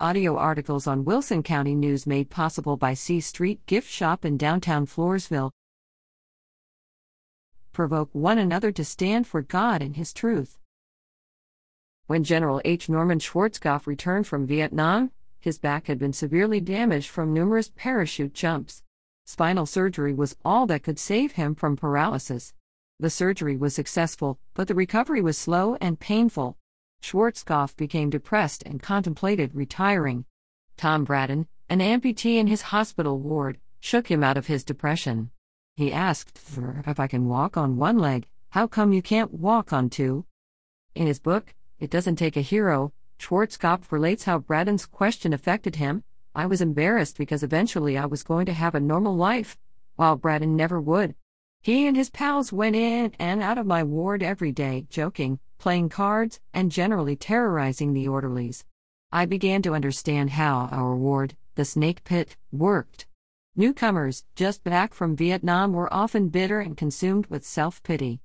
Audio articles on Wilson County News made possible by C Street Gift Shop in downtown Floresville. Provoke one another to stand for God and His truth. When General H. Norman Schwarzkopf returned from Vietnam, his back had been severely damaged from numerous parachute jumps. Spinal surgery was all that could save him from paralysis. The surgery was successful, but the recovery was slow and painful. Schwarzkopf became depressed and contemplated retiring. Tom Braden, an amputee in his hospital ward, shook him out of his depression. He asked, If I can walk on one leg, how come you can't walk on two? In his book, It Doesn't Take a Hero, Schwarzkopf relates how Braden's question affected him. I was embarrassed because eventually I was going to have a normal life, while Braden never would. He and his pals went in and out of my ward every day, joking, playing cards, and generally terrorizing the orderlies. I began to understand how our ward, the snake pit, worked. Newcomers, just back from Vietnam, were often bitter and consumed with self pity.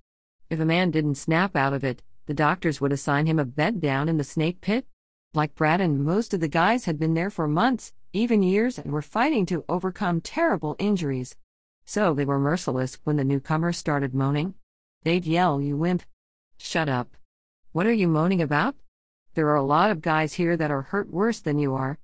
If a man didn't snap out of it, the doctors would assign him a bed down in the snake pit. Like Braden, most of the guys had been there for months, even years, and were fighting to overcome terrible injuries. So they were merciless when the newcomers started moaning. They'd yell, You wimp. Shut up. What are you moaning about? There are a lot of guys here that are hurt worse than you are.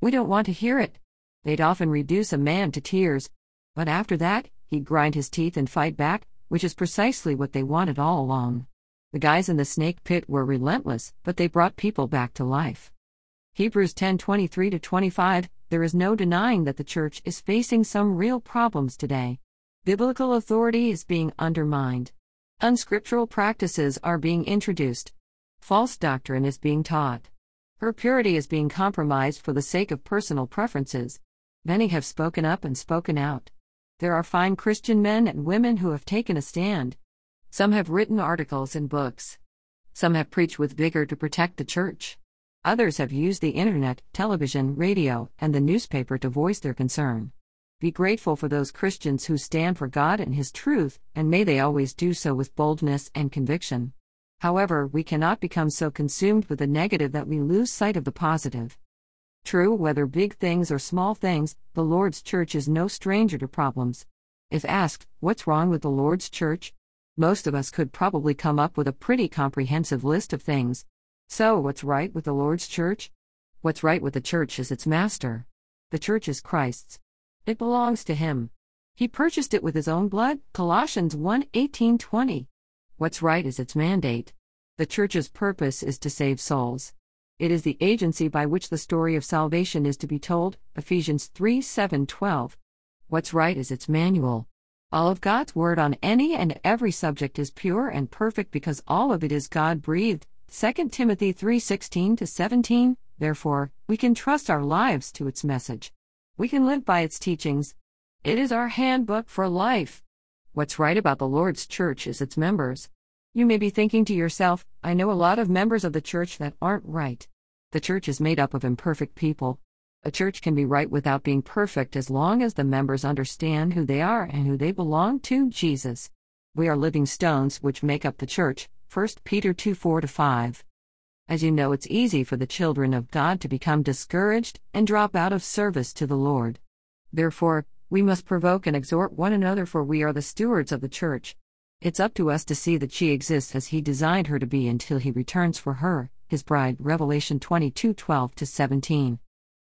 We don't want to hear it. They'd often reduce a man to tears. But after that, he'd grind his teeth and fight back, which is precisely what they wanted all along. The guys in the snake pit were relentless, but they brought people back to life. Hebrews 10:23 25 There is no denying that the church is facing some real problems today. Biblical authority is being undermined. Unscriptural practices are being introduced. False doctrine is being taught. Her purity is being compromised for the sake of personal preferences. Many have spoken up and spoken out. There are fine Christian men and women who have taken a stand. Some have written articles and books. Some have preached with vigor to protect the church. Others have used the internet, television, radio, and the newspaper to voice their concern. Be grateful for those Christians who stand for God and His truth, and may they always do so with boldness and conviction. However, we cannot become so consumed with the negative that we lose sight of the positive. True, whether big things or small things, the Lord's church is no stranger to problems. If asked, what's wrong with the Lord's church? Most of us could probably come up with a pretty comprehensive list of things, so, what's right with the Lord's church? What's right with the church is its master. The church is Christ's. It belongs to him. He purchased it with his own blood. Colossians 1 18 20. What's right is its mandate. The church's purpose is to save souls. It is the agency by which the story of salvation is to be told. Ephesians 3 7 12. What's right is its manual. All of God's word on any and every subject is pure and perfect because all of it is God breathed. 2 Timothy 3:16 to 17 Therefore we can trust our lives to its message. We can live by its teachings. It is our handbook for life. What's right about the Lord's church is its members. You may be thinking to yourself, I know a lot of members of the church that aren't right. The church is made up of imperfect people. A church can be right without being perfect as long as the members understand who they are and who they belong to Jesus. We are living stones which make up the church, 1 Peter 2 4 5. As you know, it's easy for the children of God to become discouraged and drop out of service to the Lord. Therefore, we must provoke and exhort one another, for we are the stewards of the church. It's up to us to see that she exists as He designed her to be until He returns for her, His bride. Revelation 22 12 17.